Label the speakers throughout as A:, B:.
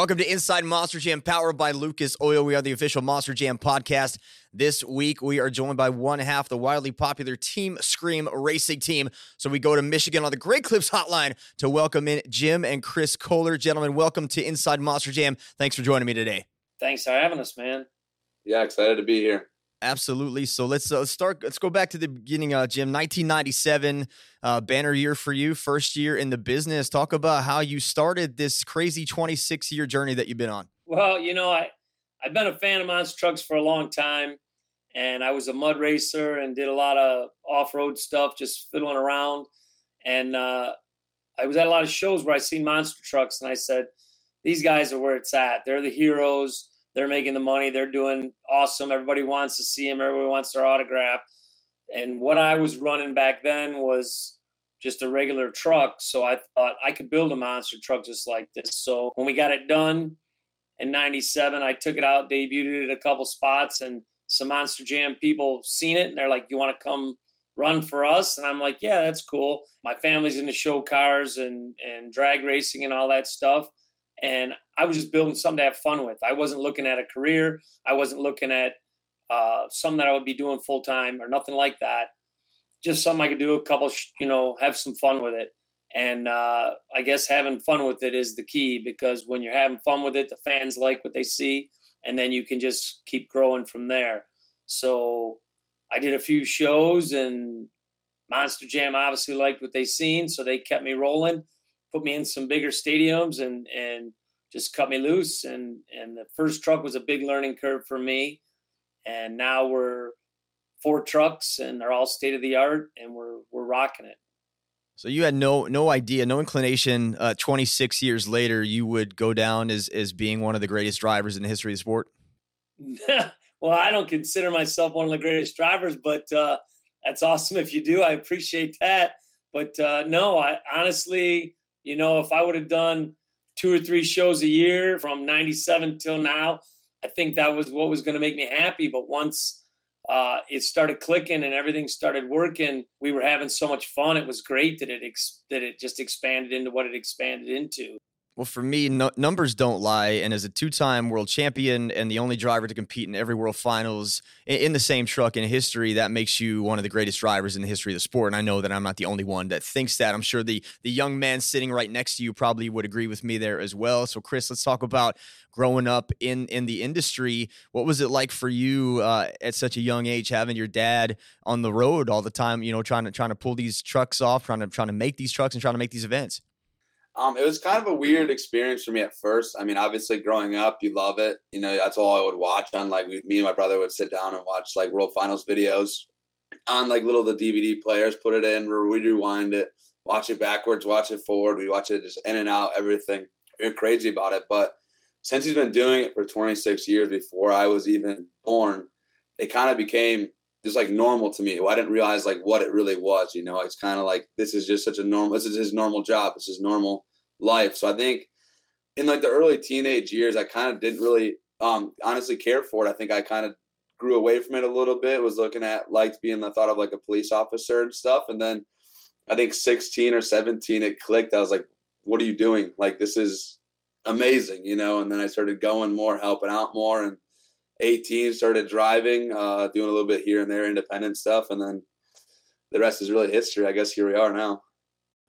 A: Welcome to Inside Monster Jam, powered by Lucas Oil. We are the official Monster Jam podcast. This week, we are joined by one half the wildly popular Team Scream racing team. So we go to Michigan on the Great Clips hotline to welcome in Jim and Chris Koehler. Gentlemen, welcome to Inside Monster Jam. Thanks for joining me today.
B: Thanks for having us, man.
C: Yeah, excited to be here.
A: Absolutely. So let's uh, start. Let's go back to the beginning, uh, Jim. 1997, uh, banner year for you, first year in the business. Talk about how you started this crazy 26 year journey that you've been on.
B: Well, you know, I I've been a fan of monster trucks for a long time, and I was a mud racer and did a lot of off road stuff, just fiddling around. And uh, I was at a lot of shows where I seen monster trucks, and I said, "These guys are where it's at. They're the heroes." They're making the money. They're doing awesome. Everybody wants to see them. Everybody wants their autograph. And what I was running back then was just a regular truck. So I thought I could build a monster truck just like this. So when we got it done in 97, I took it out, debuted it a couple spots, and some Monster Jam people seen it and they're like, You want to come run for us? And I'm like, Yeah, that's cool. My family's into show cars and, and drag racing and all that stuff. And I was just building something to have fun with. I wasn't looking at a career. I wasn't looking at uh, something that I would be doing full time or nothing like that. Just something I could do a couple, you know, have some fun with it. And uh, I guess having fun with it is the key because when you're having fun with it, the fans like what they see, and then you can just keep growing from there. So I did a few shows, and Monster Jam obviously liked what they seen, so they kept me rolling put me in some bigger stadiums and and just cut me loose. And and the first truck was a big learning curve for me. And now we're four trucks and they're all state of the art and we're we're rocking it.
A: So you had no no idea no inclination uh, 26 years later you would go down as as being one of the greatest drivers in the history of the sport?
B: Well i don't consider myself one of the greatest drivers but uh, that's awesome if you do. I appreciate that. But uh, no i honestly you know, if I would have done two or three shows a year from 97 till now, I think that was what was going to make me happy. But once uh, it started clicking and everything started working, we were having so much fun. It was great that it ex- that it just expanded into what it expanded into.
A: Well, for me, no, numbers don't lie. And as a two time world champion and the only driver to compete in every world finals in, in, the same truck in history, that makes you one of the greatest drivers in the history of the sport. And I know that I'm not the only one that thinks that. I'm sure the, the young man sitting right next to you probably would agree with me there as well. So, Chris, let's talk about growing up in, in the industry. What was it like for you uh, at such a young age, having your dad on the road all the time, you know, trying to, trying to pull these trucks off, trying to, trying to make these trucks and trying to make these events?
C: Um, it was kind of a weird experience for me at first. I mean, obviously, growing up, you love it. You know, that's all I would watch on. Like, me and my brother would sit down and watch like World Finals videos on like little the DVD players. Put it in, we rewind it, watch it backwards, watch it forward. We watch it just in and out, everything. We are crazy about it. But since he's been doing it for 26 years before I was even born, it kind of became just like normal to me. I didn't realize like what it really was. You know, it's kind of like this is just such a normal. This is his normal job. This is normal life. So I think in like the early teenage years, I kind of didn't really um, honestly care for it. I think I kind of grew away from it a little bit. Was looking at liked being the thought of like a police officer and stuff. And then I think 16 or 17, it clicked. I was like, what are you doing? Like this is amazing, you know. And then I started going more, helping out more, and 18 started driving, uh, doing a little bit here and there, independent stuff, and then the rest is really history. I guess here we are now.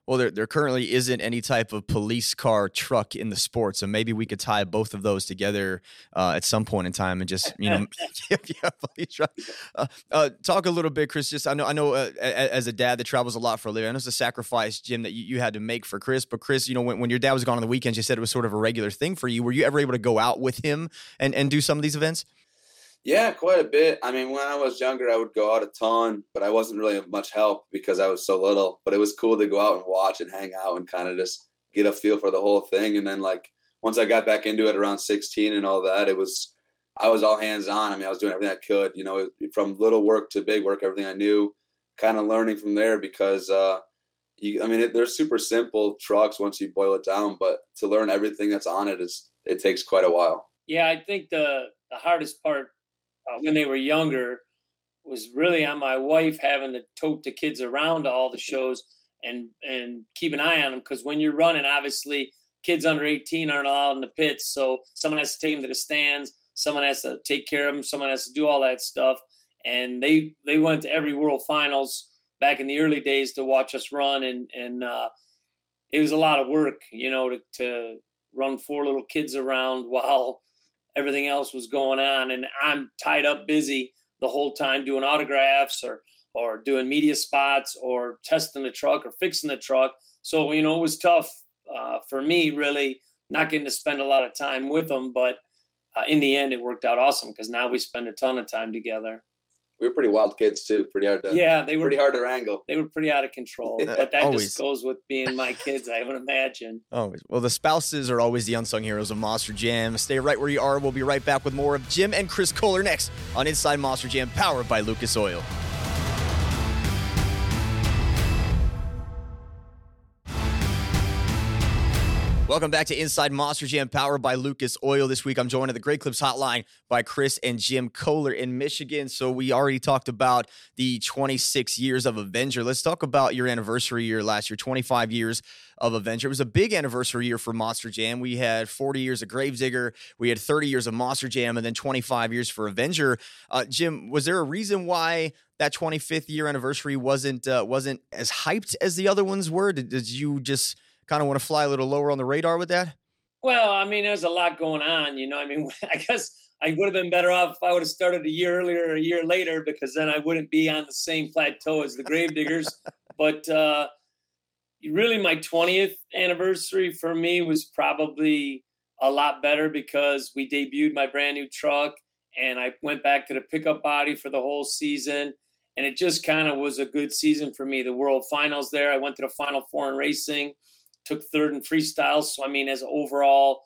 A: Well, there, there currently isn't any type of police car truck in the sport, so maybe we could tie both of those together uh, at some point in time and just you know, yeah, police truck. Uh, uh, talk a little bit, Chris. Just I know I know uh, as a dad that travels a lot for a living, I know it's a sacrifice, Jim, that you, you had to make for Chris. But Chris, you know, when, when your dad was gone on the weekends, you said it was sort of a regular thing for you. Were you ever able to go out with him and and do some of these events?
C: Yeah, quite a bit. I mean, when I was younger, I would go out a ton, but I wasn't really much help because I was so little. But it was cool to go out and watch and hang out and kind of just get a feel for the whole thing. And then, like, once I got back into it around 16 and all that, it was, I was all hands on. I mean, I was doing everything I could, you know, from little work to big work, everything I knew, kind of learning from there because, uh, you, I mean, it, they're super simple trucks once you boil it down, but to learn everything that's on it is, it takes quite a while.
B: Yeah, I think the, the hardest part uh, when they were younger was really on my wife having to tote the kids around to all the shows and and keep an eye on them because when you're running, obviously kids under 18 aren't allowed in the pits. So someone has to take them to the stands. Someone has to take care of them. Someone has to do all that stuff. And they they went to every World Finals back in the early days to watch us run, and and uh, it was a lot of work, you know, to, to run four little kids around while everything else was going on, and I'm tied up busy the whole time doing autographs or or doing media spots or testing the truck or fixing the truck. So you know, it was tough uh, for me, really, not getting to spend a lot of time with them, but. Uh, in the end, it worked out awesome because now we spend a ton of time together
C: we were pretty wild kids too. Pretty hard to
B: yeah, they were
C: pretty hard to wrangle.
B: They were pretty out of control. But that just goes with being my kids, I would imagine.
A: Always. Well, the spouses are always the unsung heroes of Monster Jam. Stay right where you are. We'll be right back with more of Jim and Chris Koehler next on Inside Monster Jam, powered by Lucas Oil. Welcome back to Inside Monster Jam, powered by Lucas Oil. This week, I'm joined at the Great Clips Hotline by Chris and Jim Koehler in Michigan. So we already talked about the 26 years of Avenger. Let's talk about your anniversary year last year, 25 years of Avenger. It was a big anniversary year for Monster Jam. We had 40 years of Gravedigger, we had 30 years of Monster Jam, and then 25 years for Avenger. Uh, Jim, was there a reason why? That 25th year anniversary wasn't uh, wasn't as hyped as the other ones were. Did, did you just kind of want to fly a little lower on the radar with that?
B: Well, I mean, there's a lot going on. You know, I mean, I guess I would have been better off if I would have started a year earlier or a year later because then I wouldn't be on the same plateau as the Gravediggers. but uh, really, my 20th anniversary for me was probably a lot better because we debuted my brand new truck and I went back to the pickup body for the whole season. And it just kind of was a good season for me. The World Finals there, I went to the Final Four in racing took third in freestyle. So I mean, as overall,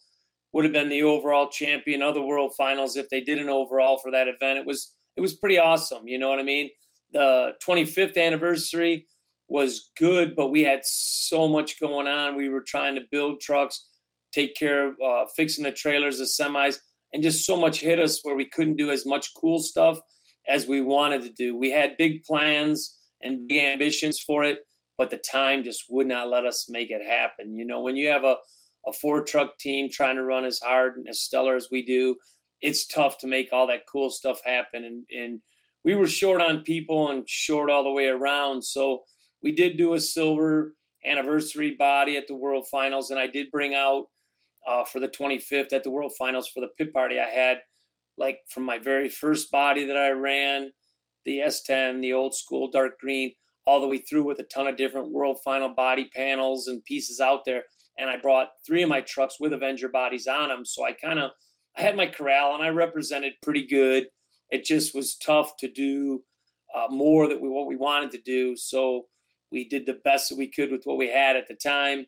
B: would have been the overall champion of the World Finals if they did an overall for that event. It was it was pretty awesome. You know what I mean? The 25th anniversary was good, but we had so much going on. We were trying to build trucks, take care of uh, fixing the trailers, the semis, and just so much hit us where we couldn't do as much cool stuff as we wanted to do. We had big plans and big ambitions for it, but the time just would not let us make it happen. You know, when you have a, a four truck team trying to run as hard and as stellar as we do, it's tough to make all that cool stuff happen. And, and we were short on people and short all the way around. So we did do a silver anniversary body at the World Finals, and I did bring out uh, for the 25th at the World Finals for the pit party. I had like from my very first body that I ran, the S10, the old school dark green all the way through with a ton of different world final body panels and pieces out there. And I brought three of my trucks with Avenger bodies on them. So I kind of I had my corral and I represented pretty good. It just was tough to do uh, more that we what we wanted to do. So we did the best that we could with what we had at the time.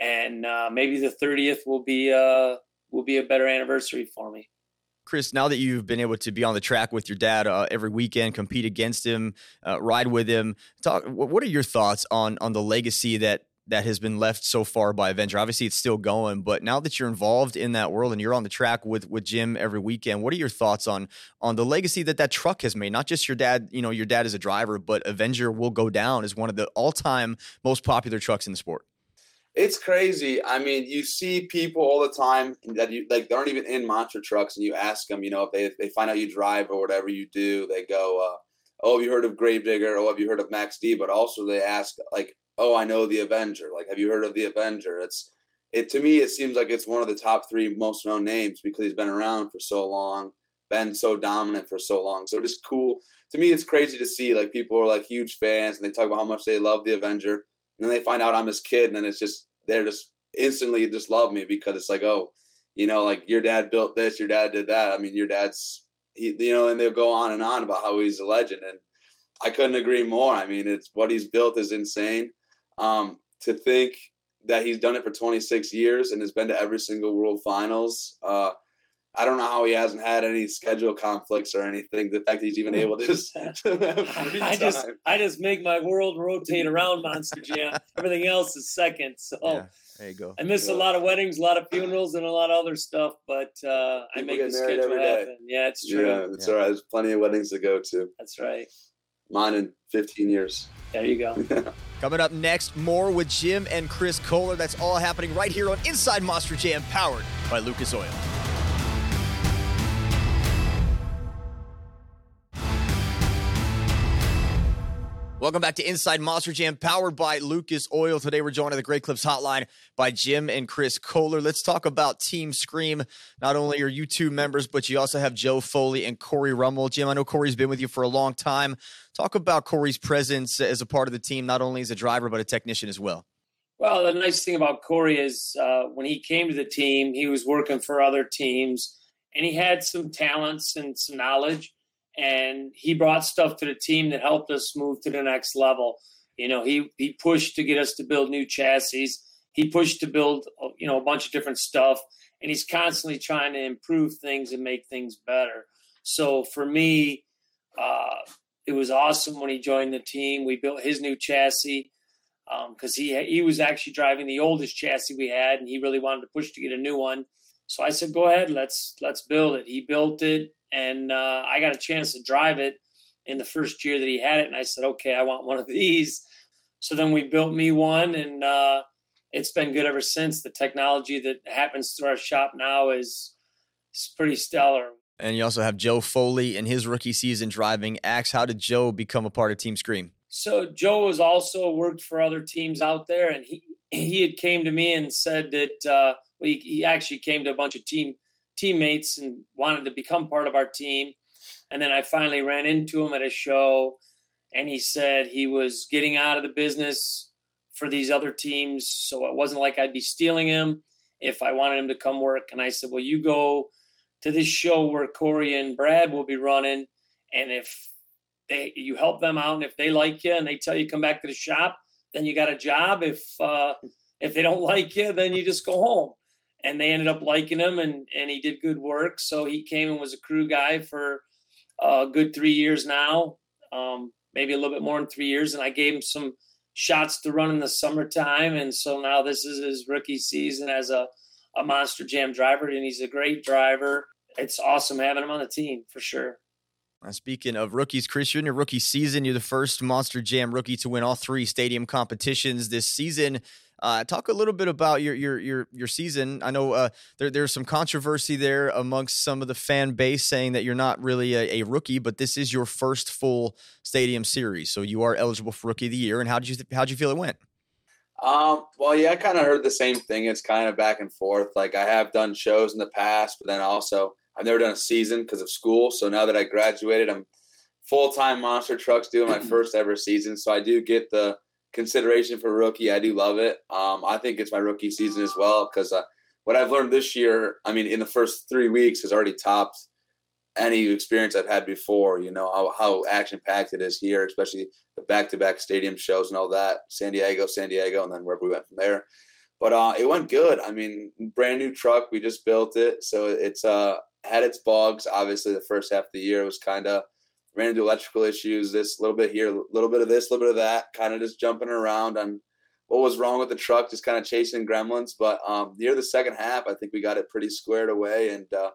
B: And uh, maybe the 30th will be uh, will be a better anniversary for me.
A: Chris, now that you've been able to be on the track with your dad uh, every weekend, compete against him, uh, ride with him, talk. What are your thoughts on on the legacy that that has been left so far by Avenger? Obviously, it's still going, but now that you're involved in that world and you're on the track with with Jim every weekend, what are your thoughts on on the legacy that that truck has made? Not just your dad, you know, your dad is a driver, but Avenger will go down as one of the all time most popular trucks in the sport.
C: It's crazy. I mean, you see people all the time that you like they aren't even in monster trucks, and you ask them, you know, if they if they find out you drive or whatever you do, they go, uh, "Oh, have you heard of Gravedigger? Oh, have you heard of Max D?" But also they ask, like, "Oh, I know the Avenger. Like, have you heard of the Avenger?" It's it to me, it seems like it's one of the top three most known names because he's been around for so long, been so dominant for so long. So it's cool. To me, it's crazy to see like people are like huge fans and they talk about how much they love the Avenger and then they find out I'm his kid, and then it's just they're just instantly just love me because it's like, oh, you know, like your dad built this, your dad did that. I mean, your dad's, he, you know, and they'll go on and on about how he's a legend, and I couldn't agree more. I mean, it's what he's built is insane. Um, to think that he's done it for 26 years and has been to every single World Finals. Uh, I don't know how he hasn't had any schedule conflicts or anything. The fact that he's even able to just
B: I just I just make my world rotate around Monster Jam. Everything else is second. So yeah,
A: there you go.
B: I miss yeah. a lot of weddings, a lot of funerals, and a lot of other stuff, but uh, I make the schedule happen. Yeah, it's true.
C: Yeah, it's yeah. all right. There's plenty of weddings to go to.
B: That's right.
C: Mine in 15 years.
B: There you go.
A: Coming up next, more with Jim and Chris Koehler. That's all happening right here on Inside Monster Jam, powered by Lucas Oil. Welcome back to Inside Monster Jam, powered by Lucas Oil. Today we're joined on the Great Clips Hotline by Jim and Chris Koehler. Let's talk about Team Scream. Not only are you two members, but you also have Joe Foley and Corey Rummel. Jim, I know Corey's been with you for a long time. Talk about Corey's presence as a part of the team, not only as a driver, but a technician as well.
B: Well, the nice thing about Corey is uh, when he came to the team, he was working for other teams and he had some talents and some knowledge and he brought stuff to the team that helped us move to the next level. You know, he he pushed to get us to build new chassis. He pushed to build you know a bunch of different stuff, and he's constantly trying to improve things and make things better. So for me, uh, it was awesome when he joined the team. We built his new chassis because um, he he was actually driving the oldest chassis we had, and he really wanted to push to get a new one. So I said, "Go ahead, let's let's build it." He built it and uh, I got a chance to drive it in the first year that he had it, and I said, okay, I want one of these. So then we built me one, and uh, it's been good ever since. The technology that happens through our shop now is, is pretty stellar.
A: And you also have Joe Foley in his rookie season driving Axe. How did Joe become a part of Team Scream?
B: So Joe has also worked for other teams out there, and he he had came to me and said that uh, he, he actually came to a bunch of team teammates and wanted to become part of our team. And then I finally ran into him at a show, and he said he was getting out of the business for these other teams. So it wasn't like I'd be stealing him if I wanted him to come work. And I said, Well, you go to this show where Corey and Brad will be running. And if they you help them out and if they like you and they tell you come back to the shop, then you got a job. If uh, if they don't like you, then you just go home and they ended up liking him and and he did good work so he came and was a crew guy for a good three years now um, maybe a little bit more than three years and i gave him some shots to run in the summertime and so now this is his rookie season as a, a monster jam driver and he's a great driver it's awesome having him on the team for sure
A: Speaking of rookies, Chris, you're in your rookie season. You're the first Monster Jam rookie to win all three stadium competitions this season. Uh, talk a little bit about your your your your season. I know uh, there there's some controversy there amongst some of the fan base saying that you're not really a, a, rookie, but this is your first full stadium series, so you are eligible for rookie of the year. And how did you how did you feel it went?
C: Um, well, yeah, I kind of heard the same thing. It's kind of back and forth. Like I have done shows in the past, but then also I've never done a season because of school. So now that I graduated, I'm full time monster trucks doing my first ever season. So I do get the consideration for rookie. I do love it. Um, I think it's my rookie season as well because uh, what I've learned this year, I mean, in the first three weeks, has already topped any experience I've had before. You know how, how action packed it is here, especially the back to back stadium shows and all that. San Diego, San Diego, and then wherever we went from there. But uh, it went good. I mean, brand new truck. We just built it, so it's uh, had its bugs. Obviously, the first half of the year was kind of ran into electrical issues, this little bit here, a little bit of this, a little bit of that, kind of just jumping around on what was wrong with the truck, just kind of chasing gremlins. But um, near the second half, I think we got it pretty squared away, and uh,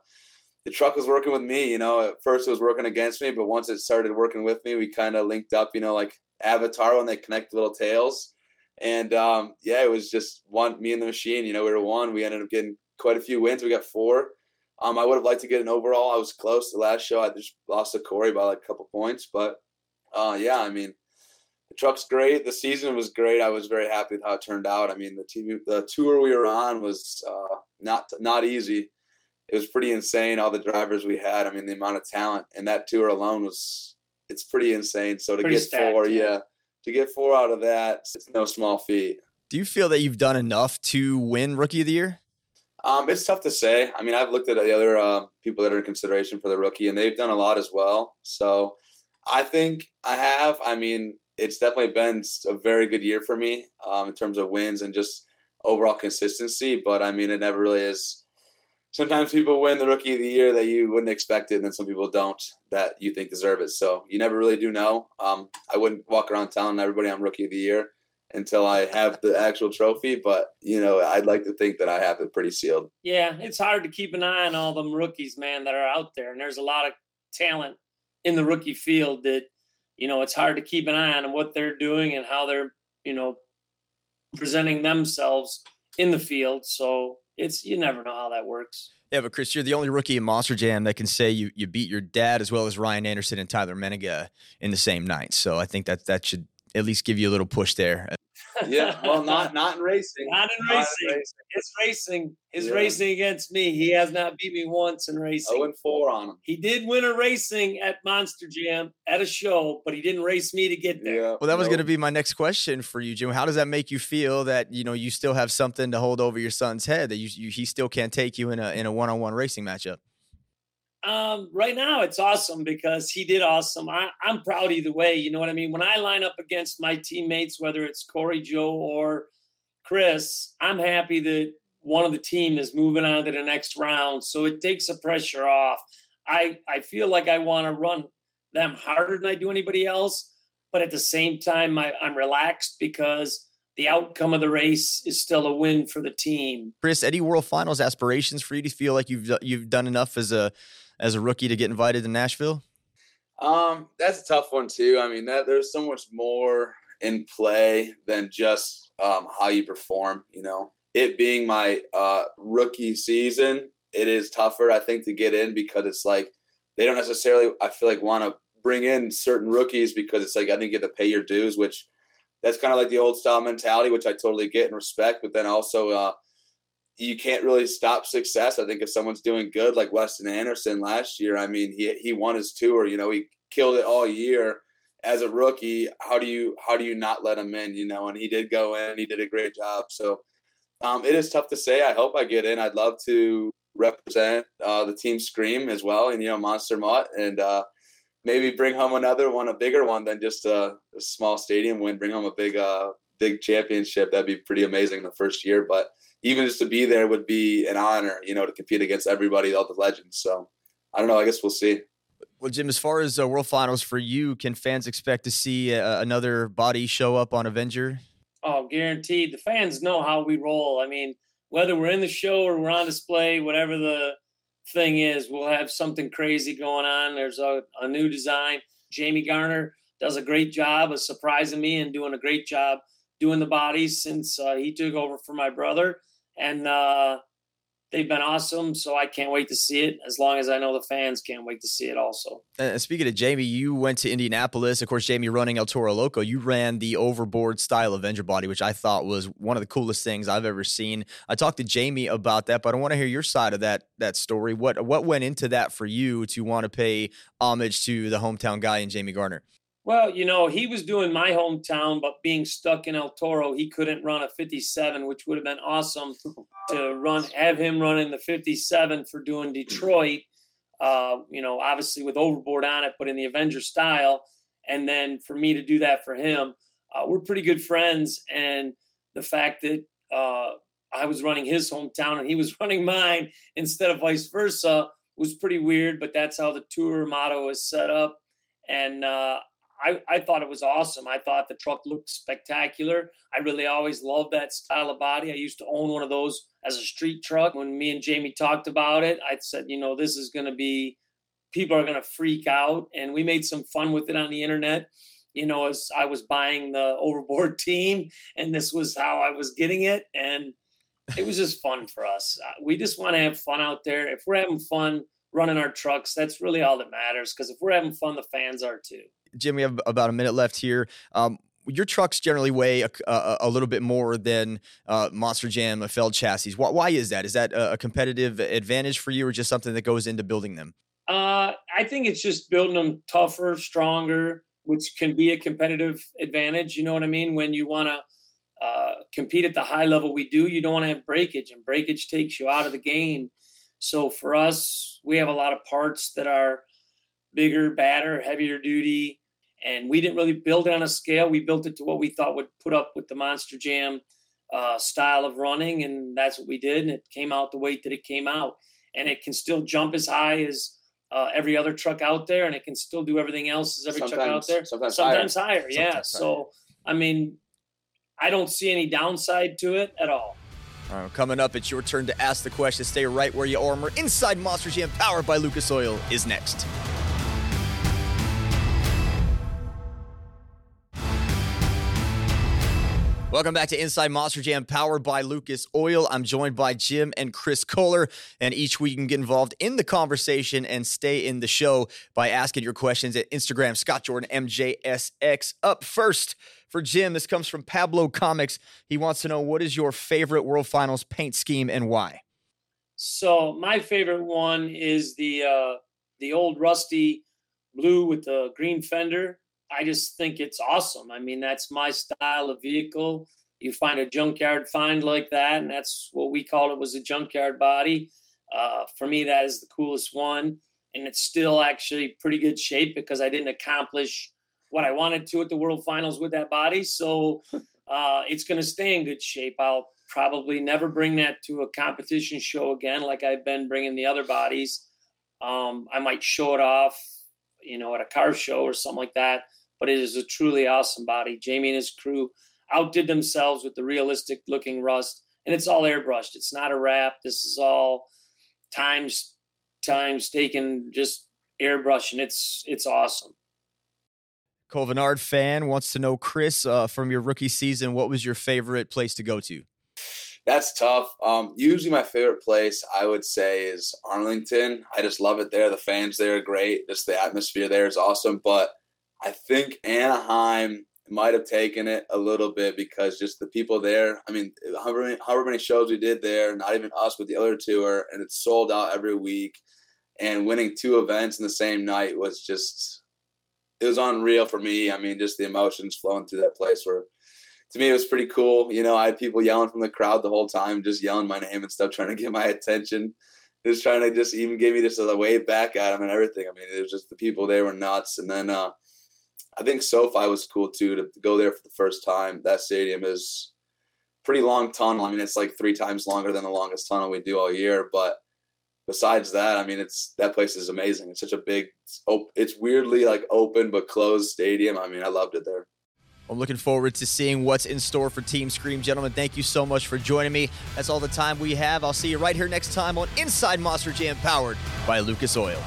C: the truck was working with me. You know, at first it was working against me, but once it started working with me, we kind of linked up. You know, like Avatar when they connect little tails. And um, yeah, it was just one me and the machine. You know, we were one. We ended up getting quite a few wins. We got four um, I would have liked to get an overall. I was close the last show. I just lost to Corey by like a couple points, but uh, yeah, I mean, the truck's great. The season was great. I was very happy with how it turned out. I mean, the team, the tour we were on was uh, not not easy. It was pretty insane. All the drivers we had. I mean, the amount of talent and that tour alone was it's pretty insane. So to pretty get stacked, four, yeah. yeah, to get four out of that, it's no small feat.
A: Do you feel that you've done enough to win Rookie of the Year?
C: Um, it's tough to say. I mean, I've looked at the other uh, people that are in consideration for the rookie, and they've done a lot as well. So I think I have. I mean, it's definitely been a very good year for me um, in terms of wins and just overall consistency. But I mean, it never really is. Sometimes people win the rookie of the year that you wouldn't expect it, and then some people don't that you think deserve it. So you never really do know. Um, I wouldn't walk around telling everybody I'm rookie of the year until I have the actual trophy. But you know, I'd like to think that I have it pretty sealed.
B: Yeah, it's hard to keep an eye on all them rookies, man, that are out there, and there's a lot of talent in the rookie field that you know, it's hard to keep an eye on what they're doing and how they're, you know, presenting themselves in the field. So it's you never know how that works.
A: Yeah, but Chris, you're the only rookie in Monster Jam that can say you, you beat your dad as well as Ryan Anderson and Tyler Menninga in the same night. So I think that that should at least give you a little push there
C: yeah, well, not not in racing.
B: Not in not racing. racing. His racing, his yeah. racing against me. He has not beat me once in racing.
C: Oh, and four on him.
B: He did win a racing at Monster Jam at a show, but he didn't race me to get there. Yeah,
A: well, that was going to be my next question for you, Jim. How does that make you feel that you know you still have something to hold over your son's head that you, you he still can't take you in a in a one on one racing matchup?
B: Um, right now it's awesome because he did awesome. I, am proud either way. You know what I mean? When I line up against my teammates, whether it's Corey, Joe, or Chris, I'm happy that one of the team is moving on to the next round. So it takes the pressure off. I, I feel like I want to run them harder than I do anybody else. But at the same time, I, I'm relaxed because the outcome of the race is still a win for the team.
A: Chris, Eddie World Finals aspirations for you to feel like you've you've done enough as a as a rookie to get invited to Nashville?
C: Um, that's a tough one too. I mean, that there's so much more in play than just um, how you perform. You know, it being my uh, rookie season, it is tougher, I think, to get in because it's like they don't necessarily, I feel like, want to bring in certain rookies because it's like I didn't get to pay your dues, which that's kind of like the old style mentality, which I totally get and respect. But then also, uh, you can't really stop success. I think if someone's doing good, like Weston Anderson last year, I mean, he he won his tour. You know, he killed it all year as a rookie. How do you how do you not let him in? You know, and he did go in. He did a great job. So um, it is tough to say. I hope I get in. I'd love to represent uh, the team Scream as well, and you know, Monster Mutt, and uh, maybe bring home another one, a bigger one than just a, a small stadium win. Bring home a big uh, big championship. That'd be pretty amazing the first year, but even just to be there would be an honor, you know, to compete against everybody, all the legends. So I don't know. I guess we'll see.
A: Well, Jim, as far as uh, World Finals for you, can fans expect to see uh, another body show up on Avenger?
B: Oh, guaranteed. The fans know how we roll. I mean, whether we're in the show or we're on display, whatever the thing is, we'll have something crazy going on. There's a, a new design. Jamie Garner does a great job of surprising me and doing a great job doing the bodies since uh, he took over for my brother and uh, they've been awesome. So I can't wait to see it. As long as I know the fans can't wait to see it also.
A: And speaking of Jamie, you went to Indianapolis. Of course, Jamie running El Toro Loco. You ran the overboard style Avenger body, which I thought was one of the coolest things I've ever seen. I talked to Jamie about that, but I want to hear your side of that that story. What what went into that for you to want to pay homage to the hometown guy and Jamie Garner?
B: Well, you know, he was doing my hometown, but being stuck in El Toro, he couldn't run a 57, which would have been awesome to run, have him run in the 57 for doing Detroit. Uh, you know, obviously with overboard on it, but in the Avenger style. And then for me to do that for him, uh, we're pretty good friends. And the fact that uh, I was running his hometown and he was running mine instead of vice versa was pretty weird. But that's how the tour motto is set up. And uh, I, I thought it was awesome. I thought the truck looked spectacular. I really always loved that style of body. I used to own one of those as a street truck. When me and Jamie talked about it, I said, you know, this is going to be, people are going to freak out. And we made some fun with it on the internet. You know, as I was buying the overboard team, and this was how I was getting it. And it was just fun for us. Uh, we just want to have fun out there. If we're having fun running our trucks, that's really all that matters. Because if we're having fun, the fans are too.
A: Jim, we have about a minute left here. Um, your trucks generally weigh a, a, a little bit more than uh, Monster Jam a Feld chassis. Why, why, is that? Is that a competitive advantage for you, or just something that goes into building them?
B: Uh, I think it's just building them tougher, stronger, which can be a competitive advantage. You know what I mean? When you want to uh, compete at the high level we do, you don't want to have breakage, and breakage takes you out of the game. So for us, we have a lot of parts that are bigger, badder, heavier duty. And we didn't really build it on a scale. We built it to what we thought would put up with the Monster Jam uh, style of running. And that's what we did. And it came out the weight that it came out. And it can still jump as high as uh, every other truck out there. And it can still do everything else as every
C: sometimes,
B: truck out there.
C: Sometimes,
B: sometimes higher.
C: higher.
B: Yeah. Sometimes so. I mean, I don't see any downside to it at all.
A: Coming up, it's your turn to ask the question. Stay right where you are. More inside Monster Jam, powered by Lucas Oil, is next. Welcome back to Inside Monster Jam, powered by Lucas Oil. I'm joined by Jim and Chris Koehler, and each week you can get involved in the conversation and stay in the show by asking your questions at Instagram, Scott Jordan MJSX. Up first, for Jim, this comes from Pablo Comics. He wants to know what is your favorite World Finals paint scheme and why?
B: So my favorite one is the uh, the old rusty blue with the green fender I just think it's awesome. I mean, that's my style of vehicle. You find a junkyard find like that, and that's what we call it was a junkyard body. Uh, for me, that is the coolest one, and it's still actually pretty good shape because I didn't accomplish what I wanted to at the World Finals with that body. So uh, it's going to stay in good shape. I'll probably never bring that to a competition show again, like I've been bringing the other bodies. Um, I might show it off, you know, at a car show or something like that but it is a truly awesome body. Jamie and his crew outdid themselves with the realistic looking rust, and it's all airbrushed. It's not a wrap. This is all times times taken just airbrushing. It's it's awesome.
A: Covenard fan wants to know, Chris, uh, from your rookie season, what was your favorite place to go to?
C: That's tough. Um, usually, my favorite place I would say is Arlington. I just love it there. The fans there are great. Just the atmosphere there is awesome. But I think Anaheim might have taken it a little bit because just the people there. I mean, however many, however many shows we did there, not even us, but the other tour, and it's sold out every week. And winning two events in the same night was just, it was unreal for me. I mean, just the emotions flowing through that place were, to me, it was pretty cool. You know, I had people yelling from the crowd the whole time, just yelling my name and stuff, trying to get my attention. Just trying to just even give me just a wave back at them and everything. I mean, it was just the people they were nuts. And then, uh, I think SoFi was cool too to, go there for the first time. That stadium is pretty long tunnel. I mean, it's like three times longer than the longest tunnel we do all year. But besides that, I mean, it's that place is amazing. It's such a big, it's weirdly like open but closed stadium. I mean, I loved it there.
A: I'm looking forward to seeing what's in store for Team Scream. Gentlemen, thank you so much for joining me. That's all the time we have. I'll see you right here next time on Inside Monster Jam, powered by Lucas Oil.